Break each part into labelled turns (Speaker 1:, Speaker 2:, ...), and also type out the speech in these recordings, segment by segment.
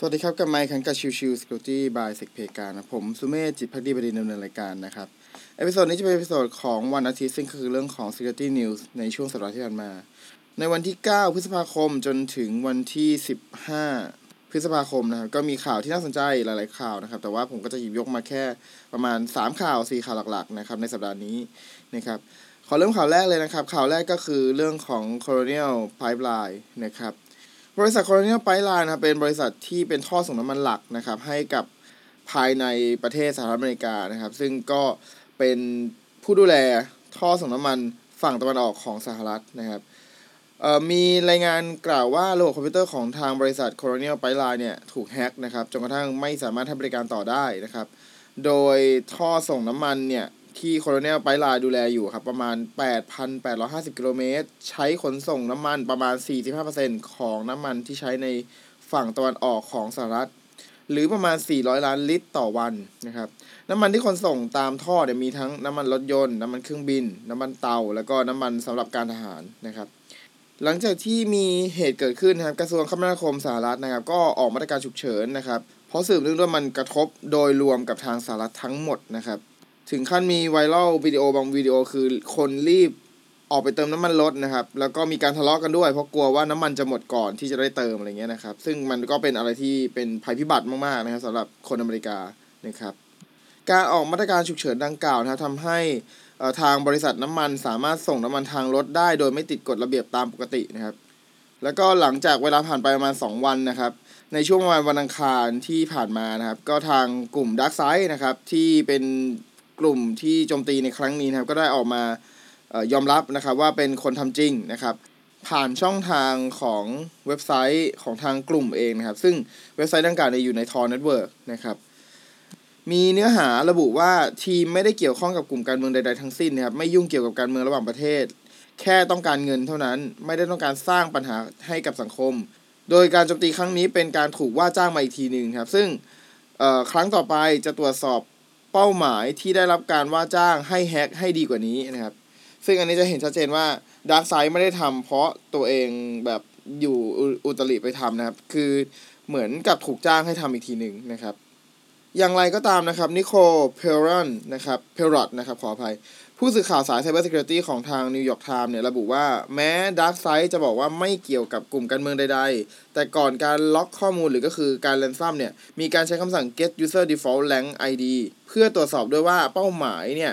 Speaker 1: สวัสดีครับกลับมาพบกันกับ Chill Chill Security by Sec Playground นะผมสุเมธจิตภักดีบดินทร์ดำเนินรายการนะครับ episode นี้จะเป็น episode ของวันอาทิตย์ซึ่งคือเรื่องของ Security News ในช่วงสัปดาห์ที่ผ่านมา ในวันที่ 9 พฤษภาคมจนถึงวันที่ 15 พฤษภาคมนะครับก็มีข่าวที่น่าสนใจหลาย ๆ ข่าวนะครับ แต่ว่าผมก็จะหยิบยกมาแค่ประมาณ 3 ข่าว 4 ข่าวหลัก ๆ นะครับในสัปดาห์นี้นะครับขอเริ่มข่าวแรกเลยนะครับ ข่าวแรกก็คือเรื่องของ Colonial Pipeline นะครับ บริษัท Colonial Pipeline นะครับเป็นบริษัทที่เป็นท่อส่งน้ำมันหลักนะครับให้กับภายในประเทศสหรัฐอเมริกานะครับ ซึ่งก็เป็นผู้ดูแลท่อส่งน้ำมันฝั่งตะวันออกของสหรัฐนะครับมีรายงานกล่าวว่าระบบคอมพิวเตอร์ของทางบริษัท Colonial Pipeline เนี่ยถูกแฮ็กนะครับจนกระทั่งไม่สามารถให้บริการต่อได้นะครับ โดยท่อส่งน้ำมันเนี่ย ที่โคโรเนลไปลาดูแลอยู่ครับ ประมาณ 8,850 กิโลเมตร ใช้ขนส่งน้ำมันประมาณ 45%ของน้ำมันที่ใช้ในฝั่งตะวันออกของสหรัฐ หรือประมาณ 400 ล้านลิตรต่อวันนะครับ น้ำมันที่ขนส่งตามท่อเนี่ยมีทั้งน้ำมันรถยนต์ น้ำมันเครื่องบิน น้ำมันเตา แล้วก็น้ำมันสำหรับการทหารนะครับหลังจากที่มีเหตุเกิดขึ้นนะครับกระทรวงคมนาคมสหรัฐนะครับ ก็ออกมาตรการฉุกเฉินนะครับ เพราะสืบเนื่องด้วยมันกระทบโดยรวมกับทางสหรัฐทั้งหมดนะครับ ถึงขั้นมีไวรัลวิดีโอบางวิดีโอคือคนรีบออกไปเติมน้ำมันรถนะครับ แล้วก็มีการทะเลาะกันด้วย เพราะกลัวว่าน้ำมันจะหมดก่อนที่จะได้เติมอะไรเงี้ยนะครับ ซึ่งมันก็เป็นอะไรที่เป็นภัยพิบัติมากๆนะครับสำหรับคนอเมริกานะครับ การออกมาตรการฉุกเฉินดังกล่าวนะครับทำให้ทางบริษัทน้ำมันสามารถส่งน้ำมันทางรถได้ โดยไม่ติดกฎระเบียบตามปกตินะครับ แล้วก็หลังจากเวลาผ่านไปประมาณ 2 วันนะครับ ในช่วงวันวันอังคารที่ผ่านมานะครับ ก็ทางกลุ่ม DarkSide นะครับที่เป็น กลุ่มที่โจมตีในครั้งนี้นะครับก็ได้ออกมายอมรับนะครับว่าเป็นคนทำจริงนะครับ ผ่านช่องทางของเว็บไซต์ของทางกลุ่มเองนะครับ ซึ่งเว็บไซต์ดังกล่าวอยู่ใน Tor network นะครับมีเนื้อหาระบุว่าทีมไม่ได้เกี่ยวข้องกับกลุ่มการเมืองใดๆทั้งสิ้นนะครับไม่ยุ่งเกี่ยวกับการเมืองระหว่างประเทศ แค่ต้องการเงินเท่านั้นไม่ได้ต้องการสร้างปัญหาให้กับสังคม โดยการโจมตีครั้งนี้เป็นการถูกว่าจ้างมาอีกทีหนึ่งครับ ซึ่งครั้งต่อไปจะตรวจสอบ เป้าหมายที่ได้รับการว่าจ้างให้แฮกให้ดีกว่านี้นะครับ ซึ่งอันนี้จะเห็นชัดเจนว่าดาร์กไซด์ไม่ได้ทำเพราะตัวเองแบบอยู่อุตริไปทำนะครับ คือเหมือนกับถูกจ้างให้ทำอีกทีหนึ่งนะครับ อย่างไรก็ตามนะครับนิโคเพลรอนนะครับเพลรอดนะครับขออภัย ผู้สื่อข่าวสาย Cyber Security ของทาง New York Times เนี่ยระบุว่าแม้ Dark Side จะบอกว่าไม่เกี่ยวกับกลุ่มการเมืองใดๆ แต่ก่อนการล็อกข้อมูลหรือก็คือการ ransom เนี่ยมีการใช้คำสั่ง get user default rank id เพื่อตรวจสอบด้วยว่าเป้าหมายเนี่ย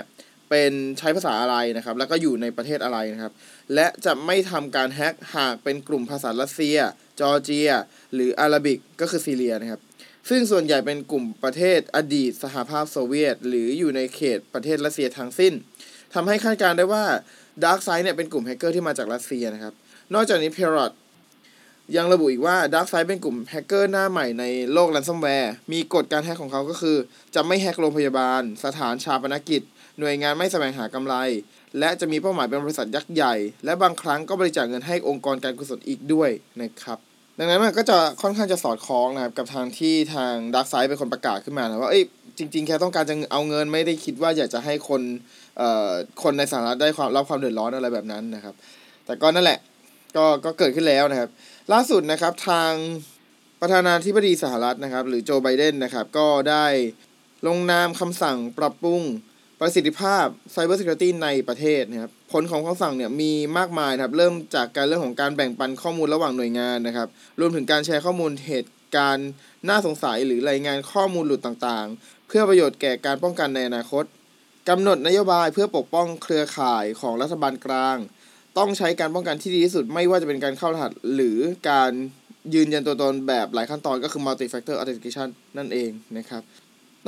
Speaker 1: เป็นใช้ภาษาอะไรนะครับ แล้วก็อยู่ในประเทศอะไรนะครับ และจะไม่ทำการแฮ็กหากเป็นกลุ่มภาษารัสเซีย จอร์เจีย หรืออาราบิกก็คือซีเรียนะครับ ซึ่งส่วนใหญ่เป็นกลุ่มประเทศอดีตสหภาพโซเวียต หรืออยู่ในเขตประเทศรัสเซียทั้งสิ้นทำให้คาดการณ์ได้ว่า DarkSide เนี่ยเป็นกลุ่มแฮกเกอร์ที่มาจากรัสเซียนะครับ นอกจากนี้เพรอดยังระบุอีกว่า DarkSide เป็นกลุ่มแฮกเกอร์หน้าใหม่ในโลก ransomware มีกฎการแฮกของเขาก็คือ จะไม่แฮกโรงพยาบาล สถานฌาปนกิจ หน่วยงานไม่แสวงหากำไร และจะมีเป้าหมายเป็นบริษัทยักษ์ใหญ่ และบางครั้งก็บริจาคเงินให้องค์กรการกุศลอีกด้วยนะครับ ดังนั้นมันก็จะค่อนข้างจะสอดคล้องนะครับกับทางที่ทาง DarkSide เป็นคนประกาศขึ้นมานะว่าเอ้ยจริงๆแค่ต้องการจะเอาเงินไม่ได้คิดว่าอยากจะให้คนเอ่อคนในสหรัฐได้ความรับความเดือดร้อนอะไรแบบนั้นนะครับ แต่ก็นั่นแหละก็ก็เกิดขึ้นแล้วนะครับ ล่าสุดนะครับทางประธานาธิบดีสหรัฐนะครับ หรือโจไบเดนนะครับ ก็ได้ลงนามคำสั่งปรับปรุง ประสิทธิภาพ Cyber Security ในประเทศนะครับผลของคำสั่งเนี่ยมีมากมายครับ เริ่มจากการเรื่องของการแบ่งปันข้อมูลระหว่างหน่วยงานนะครับ รวมถึงการแชร์ข้อมูลเหตุการณ์น่าสงสัยหรือรายงานข้อมูลหลุดต่างๆ เพื่อประโยชน์แก่การป้องกันในอนาคตกำหนดนโยบายเพื่อปกป้องเครือข่ายของรัฐบาลกลาง ต้องใช้การป้องกันที่ดีที่สุดไม่ว่าจะเป็นการเข้ารหัส หรือการยืนยันตัวตนแบบหลายขั้นตอนก็คือ multi factor authentication นั่นเองนะครับ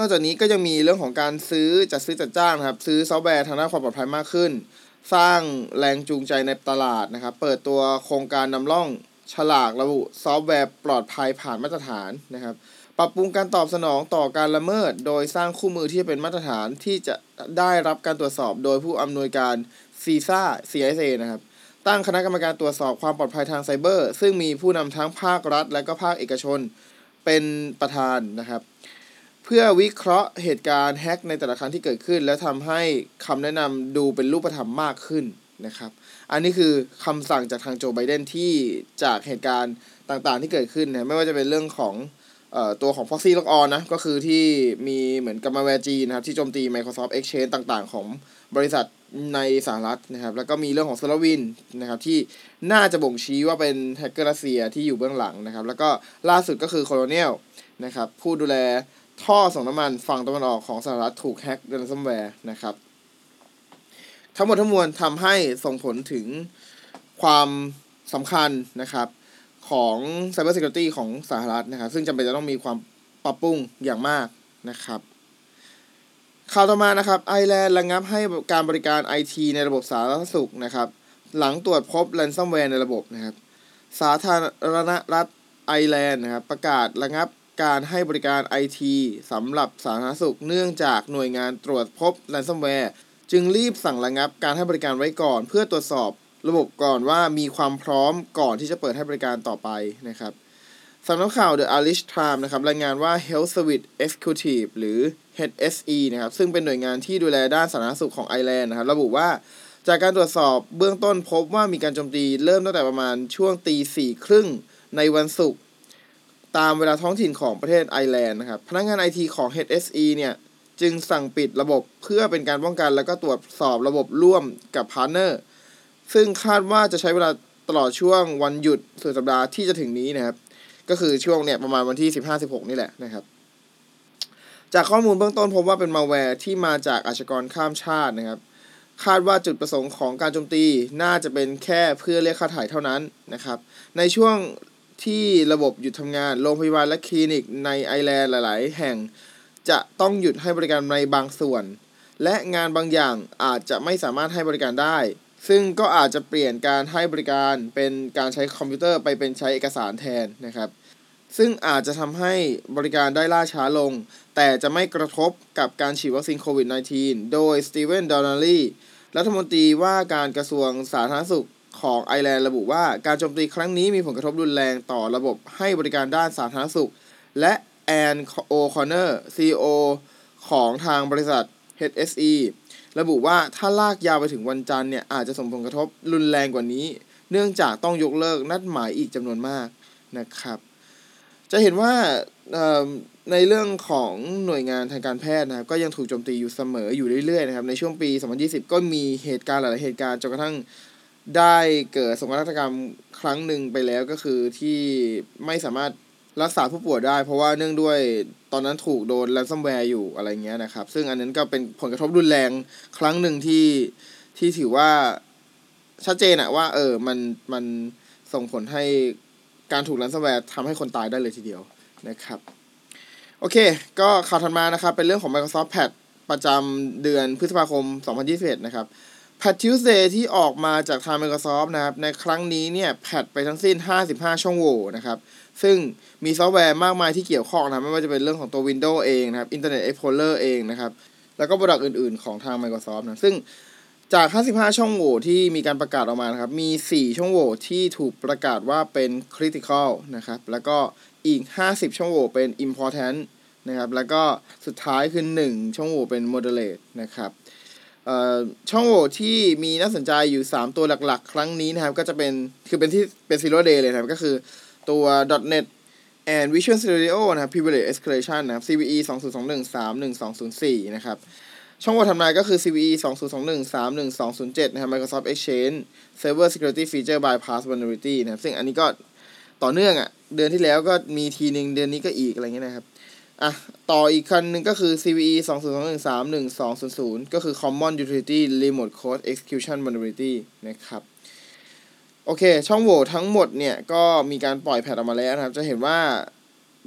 Speaker 1: นอกจากนี้ก็ยังมีเรื่องของการซื้อจัดซื้อจัดจ้างครับ ซื้อซอฟต์แวร์ทางด้านความปลอดภัยมากขึ้น สร้างแรงจูงใจในตลาดนะครับ เปิดตัวโครงการนำร่องฉลากระบุซอฟต์แวร์ปลอดภัยผ่านมาตรฐานนะครับ ปรับปรุงการตอบสนองต่อการละเมิด โดยสร้างคู่มือที่เป็นมาตรฐานที่จะได้รับการตรวจสอบโดยผู้อำนวยการซีซ่า CSA นะครับ ตั้งคณะกรรมการตรวจสอบความปลอดภัยทางไซเบอร์ ซึ่งมีผู้นำทั้งภาครัฐ และก็ภาคเอกชน เป็นประธานนะครับ เพื่อวิเคราะห์เหตุการณ์แฮกในแต่ละครั้งที่เกิดขึ้น และทำให้คำแนะนำดูเป็นรูปธรรมมากขึ้นนะครับ อันนี้คือคำสั่งจากทางโจไบเดนที่จากเหตุการณ์ต่างๆที่เกิดขึ้นนะไม่ว่าจะเป็นเรื่องของออตัวของ Proxy Lock On นะก็คือที่มีเหมือนกับมาแวร์จีนะครับ ที่โจมตี Microsoft Exchange ต่างๆ ของบริษัทในสหรัฐนะครับ แล้วก็มีเรื่องของ s o l a r w i n นะครับที่น่าจะบ่งชี้ว่าเป็นแฮกเกอร์รัสเซียที่อยู่เบื้องหลังนะครับ แล้วก็ล่าสุดก็คือ Colonial นะครับผู้ดูแล ท่อส่งน้ำมันฝั่งตะวันออกของสหรัฐถูกแฮกด้วย ransomware นะครับ ทั้งหมดทั้งมวลทำให้ส่งผลถึงความสำคัญนะครับของ Cyber Security ของสหรัฐนะครับ ซึ่งจำเป็นจะต้องมีความปรับปรุงอย่างมากนะครับข่าวต่อมานะครับไอร์แลนด์ระงับให้การบริการไอทีในระบบสาธารณสุขนะครับ หลังตรวจพบ ransomware ในระบบนะครับ สาธารณรัฐไอร์แลนด์นะครับ ประกาศระงับ การให้บริการไอทีสำหรับสาธารณสุขเนื่องจากหน่วยงานตรวจพบ ransomware จึงรีบสั่งระงับการให้บริการไว้ก่อน เพื่อตรวจสอบระบบก่อนว่ามีความพร้อมก่อนที่จะเปิดให้บริการต่อไปนะครับสำนักข่าว The Irish Times นะครับรายงานว่า Health Service Executive หรือ HSE นะครับซึ่งเป็นหน่วยงานที่ดูแลด้านสาธารณสุขของไอร์แลนด์นะครับระบุว่าจากการตรวจสอบเบื้องต้นพบว่ามีการโจมตีเริ่มตั้งแต่ประมาณช่วงตีสี่ครึ่งในวันศุกร์ ตามเวลาท้องถิ่นของประเทศไอร์แลนด์นะครับ พนักงานไอทีของ HSE เนี่ย จึงสั่งปิดระบบเพื่อเป็นการป้องกันแล้วก็ตรวจสอบระบบร่วมกับ partner ซึ่งคาดว่าจะใช้เวลาตลอดช่วงวันหยุดสุดสัปดาห์ที่จะถึงนี้นะครับ ก็คือช่วงเนี่ยประมาณวันที่สิบห้าสิบหกนี่แหละนะครับ จากข้อมูลเบื้องต้นพบว่าเป็นมาแวร์ที่มาจากอาชญากรข้ามชาตินะครับ คาดว่าจุดประสงค์ของการโจมตีน่าจะเป็นแค่เพื่อเรียกค่าไถ่เท่านั้นนะครับ ในช่วง ที่ระบบหยุดทำงาน โรงพยาบาลและคลินิกในไอร์แลนด์หลาย ๆ แห่ง จะต้องหยุดให้บริการในบางส่วน และงานบางอย่างอาจจะไม่สามารถให้บริการได้ ซึ่งก็อาจจะเปลี่ยนการให้บริการเป็นการใช้คอมพิวเตอร์ไปเป็นใช้เอกสารแทนนะครับซึ่งอาจจะทำให้บริการได้ล่าช้าลง แต่จะไม่กระทบกับการฉีดวัคซีนโควิด -19 โดยสตีเฟนดอนเนลลีรัฐมนตรีว่าการกระทรวงสาธารณสุข ของไอร์แลนด์ระบุว่าการโจมตีครั้งนี้มีผลกระทบรุนแรงต่อระบบให้บริการด้านสาธารณสุข และแอนโอคอนเนอร์ COO ของทางบริษัท HSE ระบุว่าถ้าลากยาวไปถึงวันจันทร์เนี่ยอาจจะส่งผลกระทบรุนแรงกว่านี้ เนื่องจากต้องยกเลิกนัดหมายอีกจำนวนมากนะครับ จะเห็นว่าในเรื่องของหน่วยงานทางการแพทย์นะครับ ก็ยังถูกโจมตีอยู่เสมออยู่เรื่อยๆนะครับ ในช่วงปี 2020 ก็มีเหตุการณ์หลายๆเหตุการณ์จนกระทั่ง ได้เกิดโศกนาฏกรรมครั้งหนึ่งไปแล้วก็คือที่ไม่สามารถรักษาผู้ป่วยได้ เพราะว่าเนื่องด้วยตอนนั้นถูกโดน ransomware อยู่อะไรเงี้ยนะครับ ซึ่งอันนั้นก็เป็นผลกระทบรุนแรงครั้งหนึ่งที่ที่ถือว่าชัดเจนอะว่า เออมันมันส่งผลให้การถูก ransomware ทำให้คนตายได้เลยทีเดียวนะครับ โอเค ก็ข่าวถัดมานะครับ เป็นเรื่องของ Microsoft Patch ประจำเดือนพฤษภาคม 2021 นะครับ Patch Tuesday ที่ออกมาจากทาง Microsoft นะครับ ในครั้งนี้เนี่ย patch ไปทั้งสิ้น 55 ช่องโหว่นะครับ ซึ่งมีซอฟต์แวร์มากมายที่เกี่ยวข้องนะไม่ว่าจะเป็นเรื่องของตัว Windows เองนะครับ Internet Explorer เองนะครับ แล้วก็บริษัทอื่นๆของทาง Microsoft นะ ซึ่งจาก 55 ช่องโหว่ที่มีการประกาศออกมานะครับ มี 4 ช่องโหว่ที่ถูกประกาศว่าเป็น critical นะครับ แล้วก็อีก 50 ช่องโหว่เป็น important นะครับ แล้วก็สุดท้ายคือ 1 ช่องโหว่เป็น moderate นะครับ ช่องโหว่ที่มีน่าสนใจอยู่ 3 ตัวหลักๆ ครั้งนี้นะครับ ก็จะเป็นคือเป็นที่เป็น zero day เลยนะครับ ก็คือตัว .NET and Visual Studio นะครับ Privilege Escalation นะครับ CVE 2021-31204 นะครับ ช่องโหว่ทำนายก็คือ CVE 2021-31207 นะครับ Microsoft Exchange Server Security Feature Bypass Vulnerability นะครับ ซึ่งอันนี้ก็ต่อเนื่องอะ่ะ เดือนที่แล้วก็มีทีหนึ่งเดือนนี้ก็อีกอะไรเงี้ยนะครับ อะ ต่ออีกคันหนึ่งก็คือ CVE 2021-31200 ก็คือ Common Utility Remote Code Execution Vulnerability นะครับ โอเค ช่องโหว่ทั้งหมดเนี่ย ก็มีการปล่อยแพทออกมาแล้วนะครับ จะเห็นว่า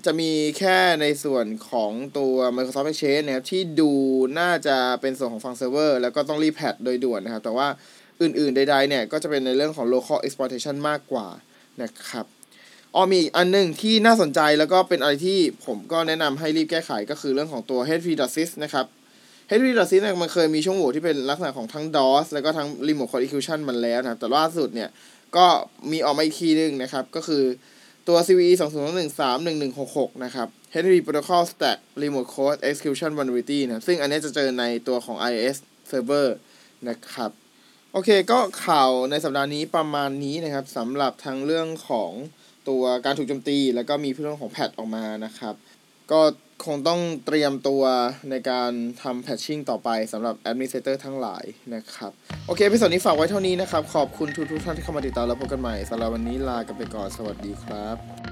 Speaker 1: จะมีแค่ในส่วนของตัว Microsoft Exchange นะครับ ที่ดูน่าจะเป็นส่วนของฝั่งเซิร์ฟเวอร์ แล้วก็ต้องรีบ patch โดยด่วนนะครับ แต่ว่าอื่นๆใดๆเนี่ย ก็จะเป็นในเรื่องของ local exploitation มากกว่านะครับ อ๋อมีอันหนึ่งที่น่าสนใจแล้วก็เป็นอะไรที่ผมก็แนะนำให้รีบแก้ไขก็คือเรื่องของตัว HTTP.sys นะครับ HTTP.sys เนี่ยมันเคยมีช่องโหว่ที่เป็นลักษณะของทั้ง DoS แล้วก็ทั้ง Remote Code Execution มาแล้วนะครับ แต่ล่าสุดเนี่ยก็มีออกมาอีกทีนึงนะครับ ก็คือตัว CVE 20131166 นะครับ HTTP Protocol Stack Remote Code Execution Vulnerability นะซึ่งอันนี้จะเจอในตัวของ IIS Server นะครับ โอเคก็ข่าวในสัปดาห์นี้ประมาณนี้นะครับสำหรับทั้งเรื่องของ ตัวการถูกโจมตี แล้วก็มีเรื่องของแพทออกมานะครับ ก็คงต้องเตรียมตัวในการทำแพทชิ่งต่อไปสำหรับแอดมิ n เ t เตอร์ทั้งหลายนะครับ โอเคพิสดนี้ฝากไว้เท่านี้นะครับ ขอบคุณทุกทุกท่านที่เข้ามาติดตามแล้วพบกันใหม่สำหรับวันนี้ลากันไปก่อนสวัสดีครับ